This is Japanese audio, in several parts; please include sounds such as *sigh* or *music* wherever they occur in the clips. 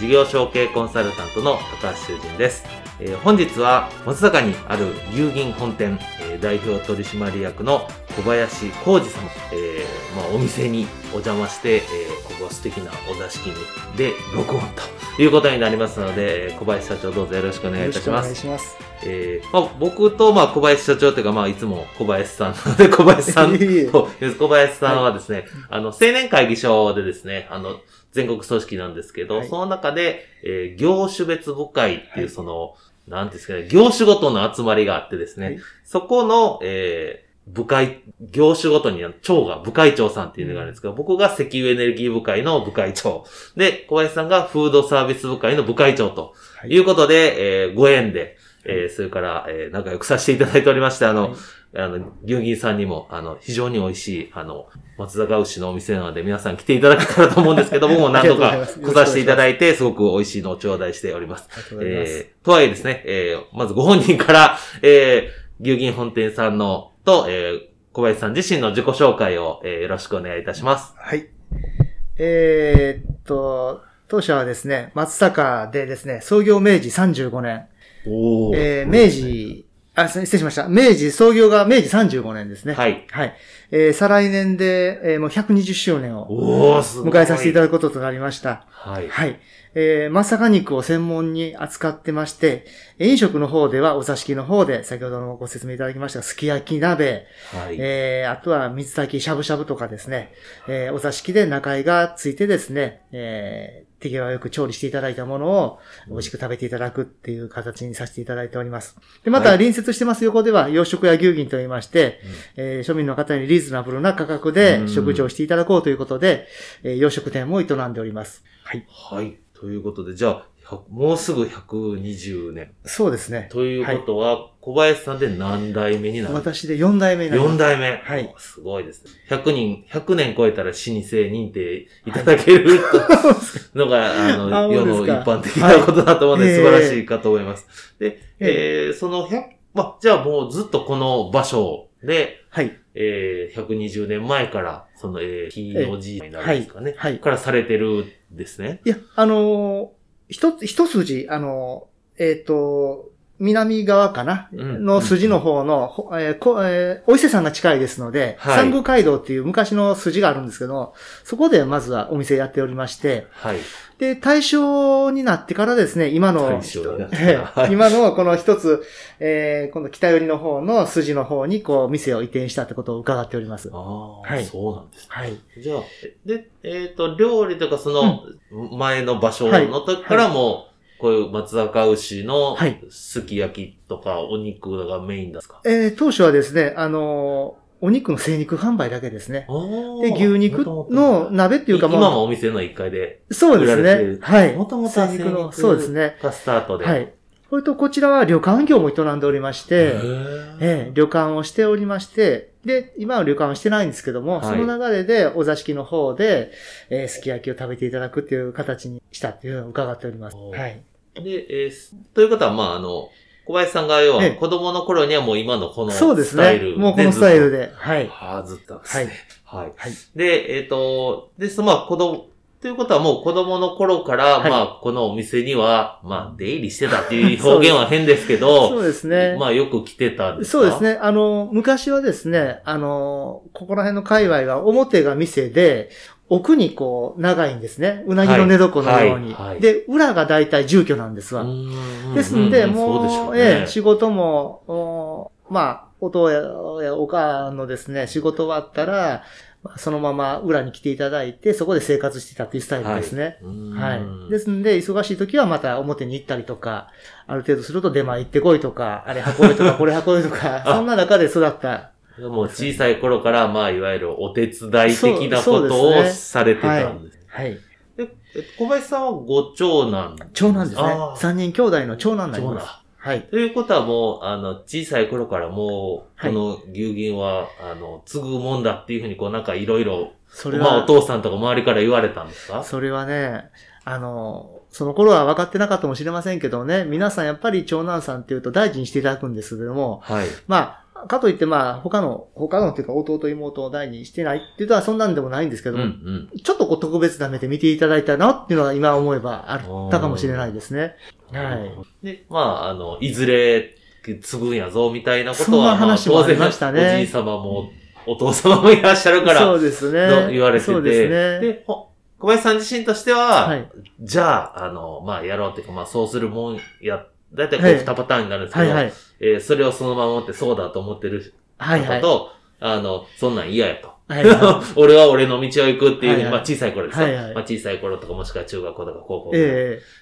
事業承継コンサルタントの高橋修人です。えー、本日は松坂にある牛銀本店、えー、代表取締役の小林浩二様、えー、まあ、お店にお邪魔して、えここは素敵なお座敷で録音ということになりますので、小林社長どうぞよろしくお願いいたします。お願いします。えー、まあ、僕と、まあ、小林社長というか、まあ、いつも小林さんなので、*laughs* 小林さんと、小林さんはですね、はい、あの、青年会議所でですね、あの、全国組織なんですけど、はい、その中で、えー、業種別部会っていう、その、はい、なんですかね、業種ごとの集まりがあってですね、はい、そこの、えー、部会、業種ごとに長が部会長さんっていうのがあるんですけど、うん、僕が石油エネルギー部会の部会長。で、小林さんがフードサービス部会の部会長とい。うことで、えー、ご縁で、えー、それから、えー、仲良くさせていただいておりまして、あの、あの、牛銀さんにも、あの、非常に美味しい、あの、松坂牛のお店なので、皆さん来ていただけたらと思うんですけど *laughs* も、何度か来させていただいて、すごく美味しいのを頂戴しております。えー、とはいえですね、えー、まずご本人から、えー、牛銀本店さんの、と、えー、小林さん自身の自己紹介を、えー、よろしくお願いいたします。はい。えー、っと、当社はですね、松坂でですね、創業明治35年。おえー、明治あ、失礼しました。明治、創業が明治35年ですね。はい。はい。えー、再来年で、えー、もう120周年を迎えさせていただくこととなりました。はい。はい。えー、松阪肉を専門に扱ってまして、飲食の方ではお座敷の方で、先ほどのご説明いただきましたすき焼き鍋、はい、えー、あとは水炊きしゃぶしゃぶとかですね、えー、お座敷で中居がついてですね、えー、手際よく調理していただいたものを美味しく食べていただくっていう形にさせていただいております。で、また隣接してます横では洋食や牛銀と言いまして、はい、えー、庶民の方にリーズナブルな価格で食事をしていただこうということで、えー、洋食店も営んでおります。はい。はい。ということで、じゃあ、もうすぐ120年。そうですね。ということは、はい、小林さんで何代目になる？私で4代目になります。4代目。はい。すごいですね。100人、100年超えたら老舗認定いただける、はい、のが、あの、世の一般的なことだと思うので、はい、素晴らしいかと思います。で、えー、その100、ま、じゃあもうずっとこの場所で、はい。えー、120年前から、その、えー、ひいのじいになるんですかね。はい。からされてるんですね。いや、あのー、一つ、一筋、あのー、えっ、ー、と、南側かな、うん、の筋の方の、うん、えーこえー、お伊勢さんが近いですので、はい、三宮街道っていう昔の筋があるんですけど、そこでまずはお店やっておりまして、はい。で、大正になってからですね、今の、*laughs* 今のこの一つ、えー、この北寄りの方の筋の方に、こう、店を移転したってことを伺っております。ああ、はい、そうなんですね。はい。じゃあ、で、えっ、ー、と、料理とかその、前の場所の時からも、こういう松坂牛のすき焼きとかお肉がメインですか、えー、当初はですね、あのーお肉の精肉販売だけですね。で、牛肉の鍋っていうかも今もお店の1階で。そうですね。はい。もともと精肉の、そうですね。がスタートで。はい。それと、こちらは旅館業も営んでおりまして、ええ、旅館をしておりまして、で、今は旅館はしてないんですけども、はい、その流れでお座敷の方で、えー、すき焼きを食べていただくっていう形にしたっていうのを伺っております。はい。で、えー、ということは、まあ、あの、小林さんが要は子供の頃にはもう今のこのスタイルで、ね、もうこのスタイルで。はい。はあ、ずっとですね。はい。はい。で、えっ、ー、と、です、まあ子供、ということはもう子供の頃から、はい、まあこのお店には、まあ出入りしてたっていう表現は変ですけど、*laughs* そうですね。まあよく来てたんですか？そうですね。あの、昔はですね、あの、ここら辺の界隈が表が店で、奥にこう、長いんですね。うなぎの寝床のように。はいはいはい、で、裏が大体住居なんですわ。ですんで、もう、うね、ええ、仕事も、まあ、お父やお母のですね、仕事終わったら、そのまま裏に来ていただいて、そこで生活してたっていうスタイルですね。はい。はい、ですんで、忙しい時はまた表に行ったりとか、ある程度すると出前行ってこいとか、あれ運べとか、*laughs* これ運べとか、そんな中で育った。もう小さい頃から、まあ、いわゆるお手伝い的なことをされてたんです。はい。で、小林さんはご長男長男ですね。三人兄弟の長男になります。はい。ということはもう、あの、小さい頃からもう、この牛銀は、あの、継ぐもんだっていうふうに、こう、なんかいろいろ、それは、まあ、お父さんとか周りから言われたんですか？それはね、あの、その頃は分かってなかったかもしれませんけどね、皆さんやっぱり長男さんっていうと大事にしていただくんですけれども、はい。まあ、かといってまあ、他の、他のっていうか弟妹を大事にしてないっていうとはそんなんでもないんですけど、うんうん、ちょっとこう特別な目で見ていただいたなっていうのは今思えばあったかもしれないですね。はい。で、まあ、あの、いずれ継ぐんやぞ、みたいなことは、話もありましたね。おじい様も、お父様もいらっしゃるから、そうですね。言われてて、そうですね。で、小林さん自身としては、はい、じゃあ、あの、まあ、やろうっていうか、まあ、そうするもんや、だいたい。こう二パターンになるんですけど、はいはい。はい、えー、それをそのまま持ってそうだと思ってる方と、はい。はい、あの、そんなん嫌やと。はいはい、*laughs* 俺は俺の道を行くっていうふうに、はいはい、まあ小さい頃ですよ、はいはい、まあ小さい頃とかもしくは中学校とか高校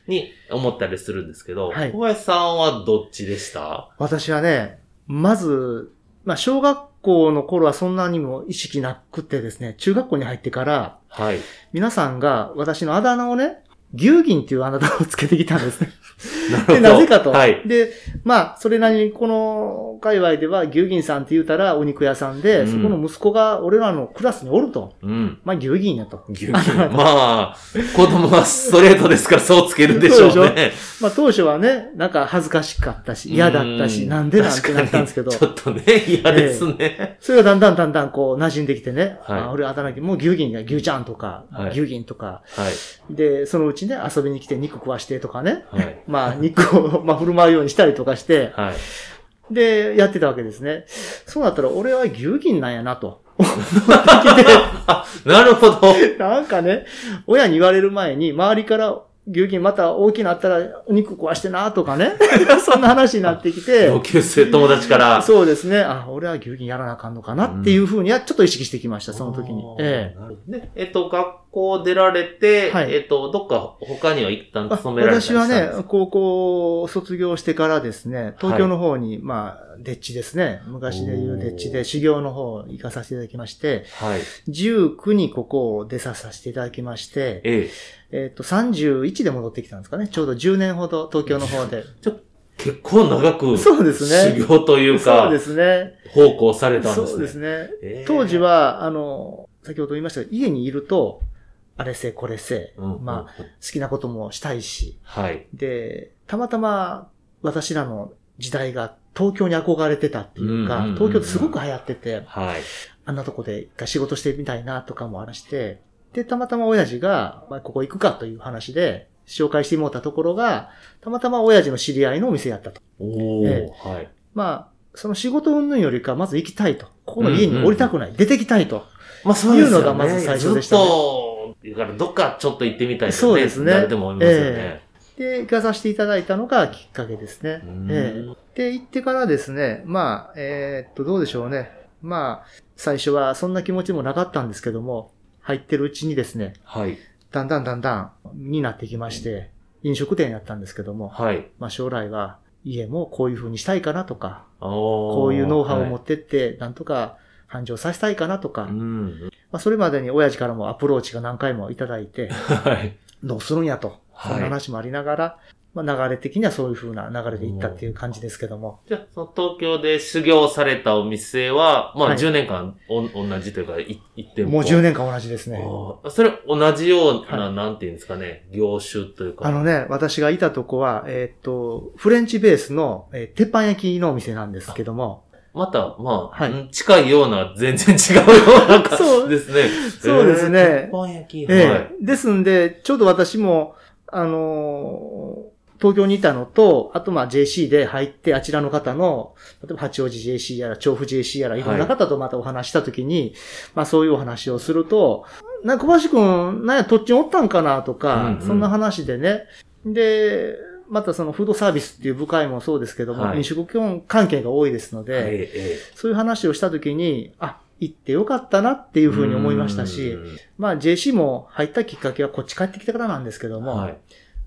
に思ったりするんですけど、えー、小林さんはどっちでした？私はね、まず、まあ小学校の頃はそんなにも意識なくてですね、中学校に入ってから、はい。皆さんが私のあだ名をね、牛銀っていうあなたをつけてきたんですね。*laughs* なるほど。で、なぜかと。はい。で、まあ、それなりにこの界隈では牛銀さんって言うたらお肉屋さんで、うん、そこの息子が俺らのクラスにおると。うん。まあ、牛銀やと。牛銀。まあ、子供はストレートですからそうつけるでしょうね。そうでしょまあ、当初はね、なんか恥ずかしかったし、嫌だったし、なんでなんてなったんですけど。ちょっとね、嫌ですね、えー、それがだんだんだんだんこう馴染んできてね。はい。あ俺、あだ名もう牛銀が牛ちゃんとか、はい、牛銀とか。はい。で、そのうちね、遊びに来て肉食わしてとかね。はい。*laughs* まあ、肉を、*laughs* まあ、振る舞うようにしたりとかして、はい。で、やってたわけですね。そうだったら、俺は牛銀なんやなと。*laughs* なるほど。なんかね、親に言われる前に、周りから牛筋また大きくなったらお肉壊してなとかね。*laughs* そんな話になってきて。同級生友達から。そうですね。あ、俺は牛筋やらなあかんのかなっていうふうにはちょっと意識してきました、その時に。ええ。で、えっと、学校出られて、はい、えっと、どっか他には一旦勤められた私はね、高校卒業してからですね、東京の方に、はい、まあ、デッチですね。昔で言うデッチで修行の方行かさせていただきまして、はい。19にここを出させていただきまして、ええ。えっ、と、31で戻ってきたんですかね。ちょうど10年ほど東京の方で。ちょ結構長く、そうですね。修行というか、そうですね。奉公されたんですね。そうですね。えー、当時は、あの、先ほど言いましたが、家にいると、あれせ、これせ、うんうん、まあ、好きなこともしたいし、はい。で、たまたま私らの時代が東京に憧れてたっていうか、東京ってすごく流行ってて、はい。あんなとこで一回仕事してみたいなとかもあらして、で、たまたま親父が、まあ、ここ行くかという話で、紹介してもらったところが、たまたま親父の知り合いのお店やったと。おえー、はい。まあ、その仕事云々よりか、まず行きたいと。ここの家に降りたくない。うんうん、出てきたいと。まあそういうのがまず最初でした、ね。ずっと、だからどっかちょっと行ってみたいですね。そうですね。誰でも思いますよね。えーで、行かさせていただいたのがきっかけですね。ええ、で、行ってからですね、まあ、えー、っと、どうでしょうね。まあ、最初はそんな気持ちもなかったんですけども、入ってるうちにですね、はい。だんだんだんだんになってきまして、飲食店やったんですけども、はい。まあ将来は家もこういう風にしたいかなとか、こういうノウハウを持ってって、なんとか繁盛させたいかなとか、うん、まあそれまでに親父からもアプローチが何回もいただいて、*laughs* はい。どうするんやと。そんな話もありながら、まあ、流れ的にはそういう風な流れでいったっていう感じですけども。じゃあ、その東京で修行されたお店は、まあ10年間お、はい、同じというか、行ってもう10年間同じですね。それ同じような、はい、なんていうんですかね、業種というか。あのね、私がいたとこは、えー、っと、フレンチベースの、えー、鉄板焼きのお店なんですけども。また、まあ、はい、近いような、全然違うような感じですね。そうですね。鉄板焼き、えー、はい。ですんで、ちょうど私も、あのー東京にいたのと、あとまあ JC で入って、あちらの方の、例えば八王子 JC やら、調布 JC やら、い。ろんな方とまたお話したときに、はい、まあそういうお話をすると、なんか小橋くん、なんや、とっちにおったんかなとか、うんうん、そんな話でね。で、またそのフードサービスっていう部会もそうですけども、はい。飲食関係が多いですので、ええ。そういう話をしたときに、あ、行ってよかったなっていうふうに思いましたし、うん。まあ JC も入ったきっかけはこっち帰ってきてからなんですけども、はい。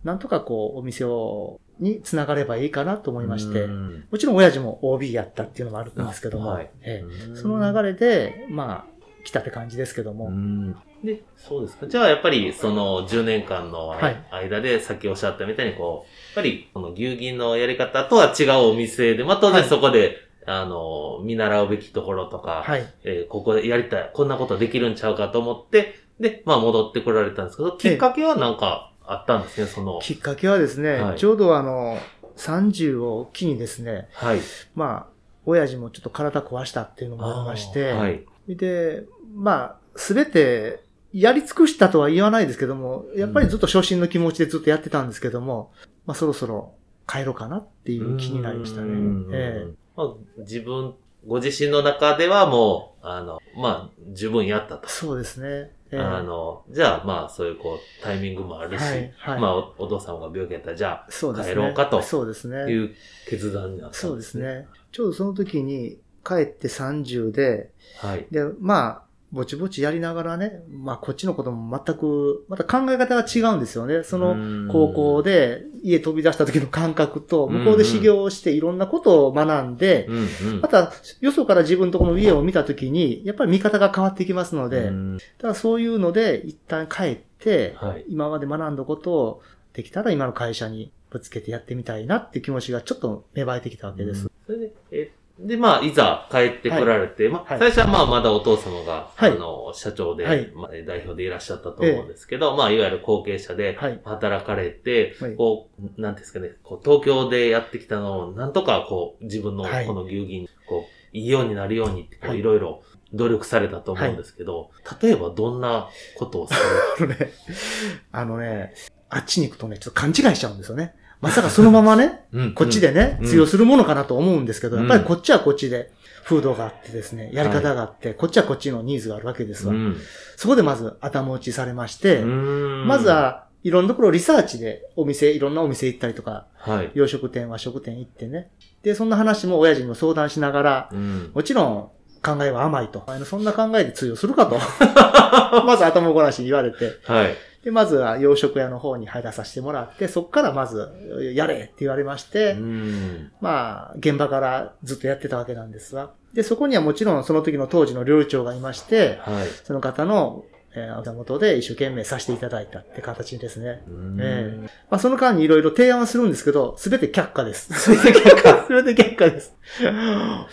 なんとかこうお店を、につながればいいかなと思いまして、うん。もちろん親父も OB やったっていうのもあるんですけども、はい。ええ。うん。その流れで、まあ、来たって感じですけども、うん。で、そうですか。じゃあ、やっぱり、その10年間のはい。間で、さっきおっしゃったみたいに、こう、やっぱり、この牛銀のやり方とは違うお店で、まあ、当然はい。そこで、あの、見習うべきところとか、はい。えーここでやりたい、こんなことできるんちゃうかと思って、で、まあ、戻ってこられたんですけど、きっかけはなんかあったんですね、その。きっかけはですね、はいちょうどあの、30を機にですね、はい。まあ、親父もちょっと体壊したっていうのもありまして、はい。で、まあ、すべて、やり尽くしたとは言わないですけども、やっぱりずっと初心の気持ちでずっとやってたんですけども、まあそろそろ帰ろうかなっていう気になりましたねうん。えまあ、自分、ご自身の中ではもう、あの、まあ、十分やったとえ。そうですね。ええあの、じゃあ、まあ、そういう、こう、タイミングもあるし、はいはいまあお、お父さんが病気やったら、じゃそうですね。帰ろうかとそうですあ、ね。いう決断になったそんですね。うですね。ちょうどその時に帰って30で、はい。で、まあ、ぼちぼちやりながらね、まあこっちのことも全く、また考え方が違うんですよね。その高校で、で家飛び出した時の感覚と、向こうで修行をしていろんなことを学んで、うんうんまた、よそから自分のところの家を見た時に、やっぱり見方が変わってきますので、うんだからそういうので、一旦帰って、はい。今まで学んだことをできたら今の会社にぶつけてやってみたいなって気持ちがちょっと芽生えてきたわけです。それで、え、で、まあ、いざ帰ってこられて、まあ、はい。最初はまあ、まだお父様が、はい。あの、社長で、はい。まあ、代表でいらっしゃったと思うんですけど、まあ、いわゆる後継者ではい。働かれて、はい。こう、なんですかね、こう、東京でやってきたのを、なんとか、こう、自分のはい。この牛銀、こう、いいようになるようにって、こう、はい。いろいろ努力されたと思うんですけど、例えばどんなことをされあのね、*laughs* あのね、あっちに行くとね、ちょっと勘違いしちゃうんですよね。まさかそのままね、うんこっちでね、うん通用するものかなと思うんですけど、うんやっぱりこっちはこっちで、風土があってですね、やり方があって、こっちはこっちのニーズがあるわけですわ。うん。そこでまず頭打ちされまして、うんまず、は、いろんなところリサーチでお店、いろんなお店行ったりとか、はい。洋食店、和食店行ってね。で、そんな話も親父にも相談しながら、うん。もちろん考えは甘いと。そんな考えで通用するかと。*laughs* まず頭ごなしに言われて。はい。で、まずは洋食屋の方に入らさせてもらって、そこからまず、やれって言われまして、うん。まあ、現場からずっとやってたわけなんですが。で、そこにはもちろんその時の当時の料理長がいまして、はい。その方の、えー、お元で一生懸命させていただいたって形ですね。うんえまあ、その間にいろいろ提案はするんですけど、すべて却下です。すべて却下。*laughs* すべて却下です。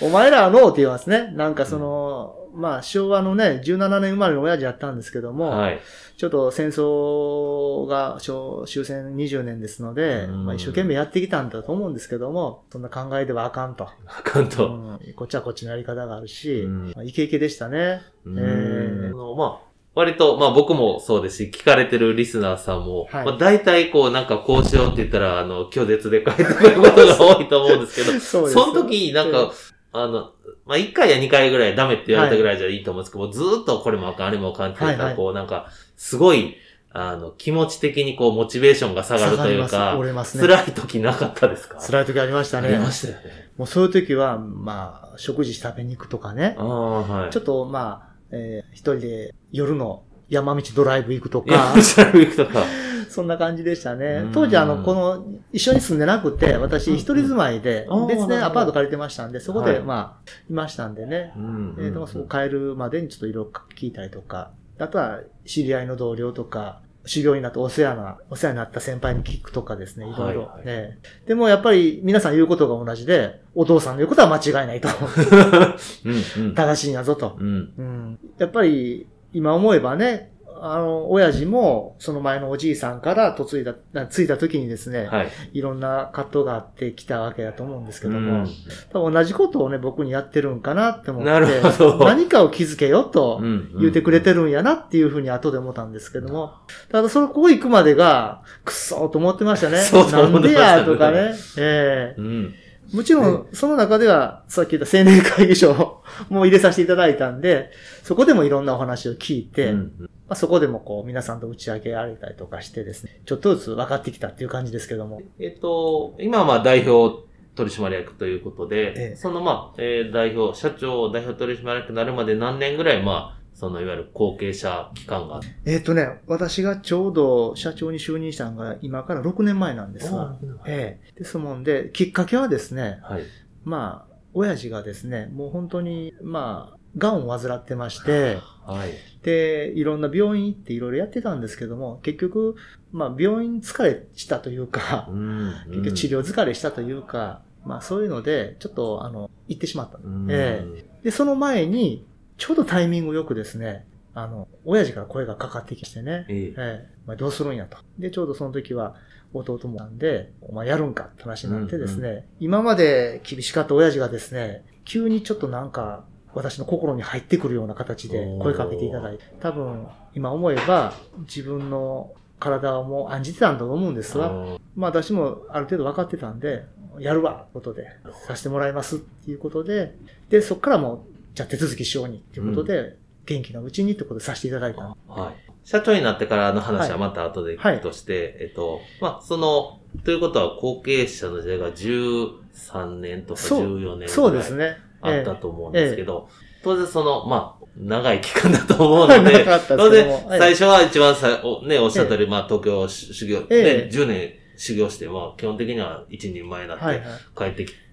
お前らはノーって言いますね。なんかその、まあ、昭和のね、17年生まれの親父やったんですけども、はい。ちょっと戦争が終終戦20年ですので、うんまあ、一生懸命やってきたんだと思うんですけども、そんな考えではあかんと。あかんと。うんこっちはこっちのやり方があるし、うんまあ、イケイケでしたね。うんえーまあ、割と、まあ僕もそうですし、聞かれてるリスナーさんも、はいまあ大体こう、なんかこうしようって言ったら、あの、拒絶で帰ってくることが多いと思うんですけど、*laughs* そその時、なんか、あの、まあ1回や2回ぐらいダメって言われたぐらいじゃいいと思うんですけど、ずーっとこれもあかん、あれもあかんって言ったこう、なんか、すごい、あの、気持ち的にこう、モチベーションが下がるというかます折れますね。辛い時なかったですか？辛い時ありましたね。ありましたよね。もうそういう時は、まあ、食事食べに行くとかねあ。あ、はい。ちょっと、まあ、えー一人で夜の山道ドライブ行くとか、、シャルウィークとか。*laughs* そんな感じでしたうん。ね当時、あの、この、一緒に住んでなくて、私一人住まいで別でアパート借りてましたんで、そこで、はいまあ、いましたんでね。うんえーでも、そう帰るまでにちょっといろいろ聞いたりとか、あとは、知り合いの同僚とか、修行になってお世話な、お世話になった先輩に聞くとかですね、いろいろはいはいね。でもやっぱり皆さん言うことが同じで、お父さんの言うことは間違いないと。*laughs* うん、うん。正しいんやぞと。うん。うん。やっぱり、今思えばね、あの、親父も、その前のおじいさんから嫁いだ、ついた時にですね、はい。いろんな葛藤があってきたわけだと思うんですけどうも、ん多分同じことをね、僕にやってるんかなって思って、なるほど。何かを気づけよとうん言ってくれてるんやなっていうふうに後で思ったんですけども、ただそのここ行くまでが、くっそーと思ってましたね。*laughs* そうなんでやとかね、*laughs* ええ。うん。もちろん、その中では、さっき言った青年会議所 *laughs* も入れさせていただいたんで、そこでもいろんなお話を聞いて、うんまあ、そこでもこう、皆さんと打ち上げられたりとかしてですね、ちょっとずつ分かってきたっていう感じですけども。えっと、今はまあ代表取締役ということで、ええ。そのまあ、えー代表、社長、代表取締役になるまで何年ぐらい、まあ、そのいわゆる後継者期間が。えっ、とね、私がちょうど社長に就任したのが今から6年前なんですが、ええですもんで、きっかけはですね、はい。まあ、親父がですね、もう本当に、まあ、癌を患ってまして、はい。で、いろんな病院行っていろいろやってたんですけども、結局、まあ、病院疲れしたというかう、ん。結局治療疲れしたというか、まあ、そういうので、ちょっと、あの、行ってしまった。うん。えで、その前に、ちょうどタイミングよくですね、あの、親父から声がかかってきてね、ええ。ええ、お前どうするんやと。で、ちょうどその時は弟もなんで、お前やるんかって話になってですね、今まで厳しかった親父がですね、急にちょっとなんか、私の心に入ってくるような形で声かけていただいて、多分、今思えば、自分の体をもう案じてたんだと思うんですわ。うんまあ私もある程度分かってたんで、やるわ、ことで、させてもらいますっていうことで、で、そっからもう、じゃあ手続きしようにっていうことで、元気なうちにってことでさせていただいた。はい。社長になってからの話はまた後で聞くとして、えっと、まあ、その、ということは後継者の時代が13年とかそう14年そうぐらいですね。あったえと思うんですけど、当然その、まあ、長い期間だと思うので、*laughs* 当然、最初は一番さ、おね、おっしゃったように、まあ、東京修行、ええね、10年修行して、まあ、基本的には一人前になって、えはいはい。帰ってきて、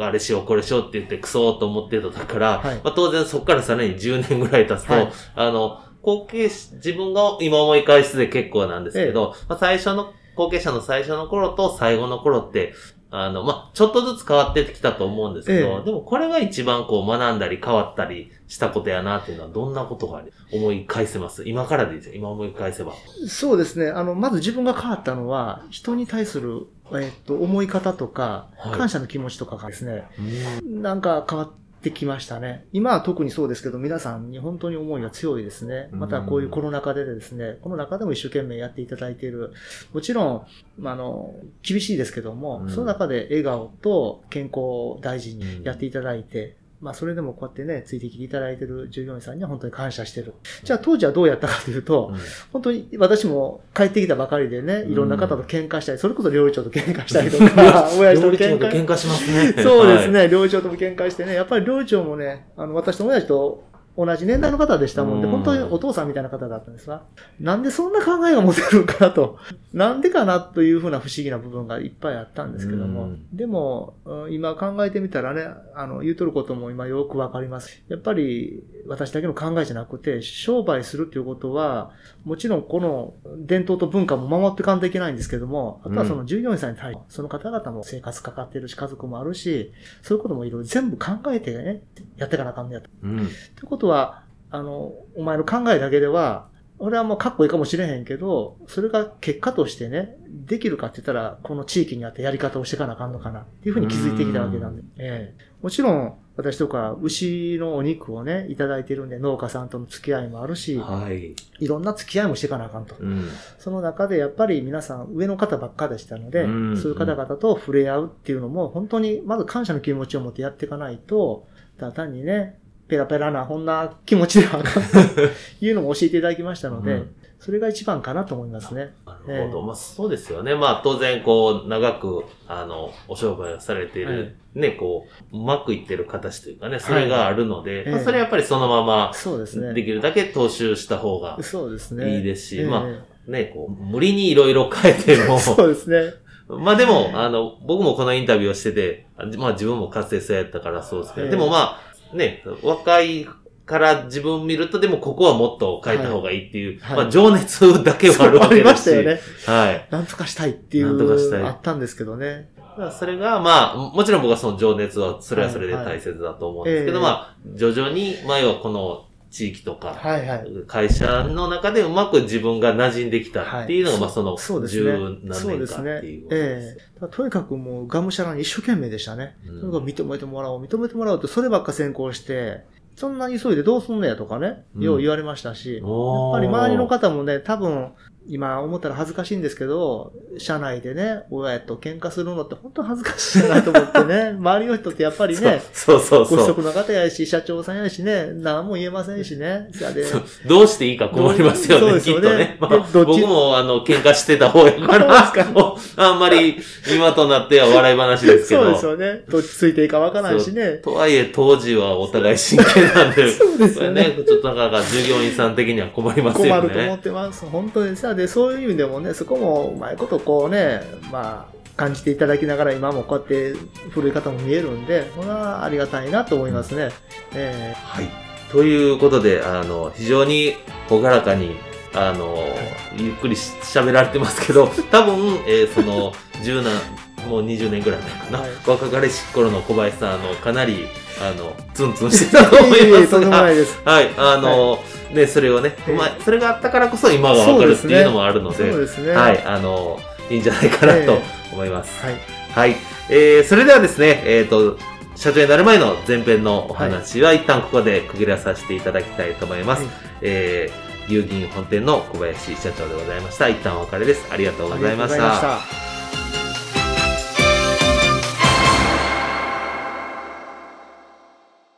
あれしよう、これしようって言ってクソーと思ってたから、はい。まあ、当然そこからさらに10年ぐらい経つと、はい。あの、後継者、自分が今思い返すで結構なんですけど、まあ、最初の、後継者の最初の頃と最後の頃って、あの、まあ、ちょっとずつ変わってきたと思うんですけど、ええ。でもこれが一番こう学んだり変わったりしたことやなっていうのはどんなことが思い返せます？今からでいいですよ。今思い返せば。そうですね。あの、まず自分が変わったのは、人に対する、えっと、思い方とかはい、感謝の気持ちとかがですね、なんか変わってきましたね。今は特にそうですけど、皆さんに本当に思いが強いですね。うんまたこういうコロナ禍でですね、この中でも一生懸命やっていただいている。もちろん、まああの、厳しいですけども、うんその中で笑顔と健康を大事にうんやっていただいて、まあそれでもこうやってね、ついてきていただいている従業員さんには本当に感謝してる。じゃあ当時はどうやったかというと、うん本当に私も帰ってきたばかりでね、いろんな方と喧嘩したり、それこそ料理長と喧嘩したりとか、親父と喧嘩と喧嘩しますね。そうですはい。ね、料理長とも喧嘩してね、やっぱり料理長もね、あの、私と親父と同じ年代の方でしたもんで、うん本当にお父さんみたいな方だったんですが、なんでそんな考えが持てるのかなと、*laughs* なんでかなというふうな不思議な部分がいっぱいあったんですけども、うんでも、うん今考えてみたらね、あの、言うとることも今よくわかります。やっぱり、私だけの考えじゃなくて、商売するっていうことは、もちろんこの伝統と文化も守っていかんといけないんですけども、あとはその従業員さんに対して、その方々も生活かかってるし、家族もあるし、そういうこともいろいろ全部考えてね、やっていかなあかんねやと。うん。ということは、あの、お前の考えだけでは、俺はもうかっこいいかもしれへんけど、それが結果としてね、できるかって言ったら、この地域にあってやり方をしていかなあかんのかなっていうふうに気づいてきたわけなんで。ええもちろん、私とか牛のお肉をね、いただいてるんで、農家さんとの付き合いもあるし、はい。いろんな付き合いもしていかなあかんと。うん。その中でやっぱり皆さん上の方ばっかでしたので、うんそういう方々と触れ合うっていうのも本当にまず感謝の気持ちを持ってやっていかないと、ただ単にね、ペラペラなこんな気持ちではあかんというのも教えていただきましたので、うんそれが一番かなと思いますね。なるほど。ええまあそうですよね。まあ当然こう長くあのお商売をされている、はいね、こううまくいってる形というかね、それがあるので、ええまあそれはやっぱりそのままそうですね。できるだけ踏襲した方がそうですね。いいですし、ええまあね、こう無理にいろいろ変えても、そうですね。*laughs* まあでも、あの、僕もこのインタビューをしてて、あまあ自分もかつてそうやったからそうですけど、ええでもまあ、ね、若いから自分見ると、でもここはもっと変えた方がいいっていう、はいまあ情熱だけはあるわけですし。ましたよね。はい。なんとかしたいっていなんとかしたいう、あったんですけどね。それが、まあ、もちろん僕はその情熱は、それはそれで大切だと思うんですけど、はいはいまあ、徐々に、前はこの地域とか。会社の中でうまく自分が馴染んできたっていうのが、はいまあその、そうですね十何そうですね年間っていう。ことです。ええとにかくもう、がむしゃらに一生懸命でしたね。うんとにかく認めてもらおう、認めてもらおうって、そればっか先行して、そんな急いでどうすんのやとかね、うんよう言われましたし、やっぱり周りの方もね、多分、今思ったら恥ずかしいんですけど、社内でね、親と喧嘩するのって本当恥ずかしいなと思ってね、*laughs* 周りの人ってやっぱりね、そうそうそう。ご子息の方やし、社長さんやしね、何も言えませんしね。でどうしていいか困りますよね、きっとね。まあ、僕もあの、喧嘩してた方やから、*laughs* あんまり今となっては笑い話ですけど。そうですよね。どっちついていいかわからないしね。とはいえ、当時はお互い真剣なんで、*laughs* そうですよね。ちょっとなかなか従業員さん的には困りますよね。困ると思ってます。本当にさ、で、そういう意味でもね、そこもうまいことこうね、まあ、感じていただきながら今もこうやって古い方も見えるんで、これはありがたいなと思いますね。えー、はい。ということで、あの、非常にほがらかに、あの、ゆっくり喋られてますけど、多分、えー、その、十何、もう20年ぐらい前かな、はい、若かりし頃の小林さん、あの、かなり、あの、ツンツンしてたと思いますが、*laughs* はい、あの、はい、ね、それをね、まあ、それがあったからこそ今がわかるっていうのもあるので、ですね。はい、あの、いいんじゃないかなと思います。はい。はい。えー、それではですね、えっ、ー、と、社長になる前の前編のお話は、一旦ここで区切らさせていただきたいと思います。はい、えー、牛銀本店の小林社長でございました。一旦お別れです。ありがとうございました。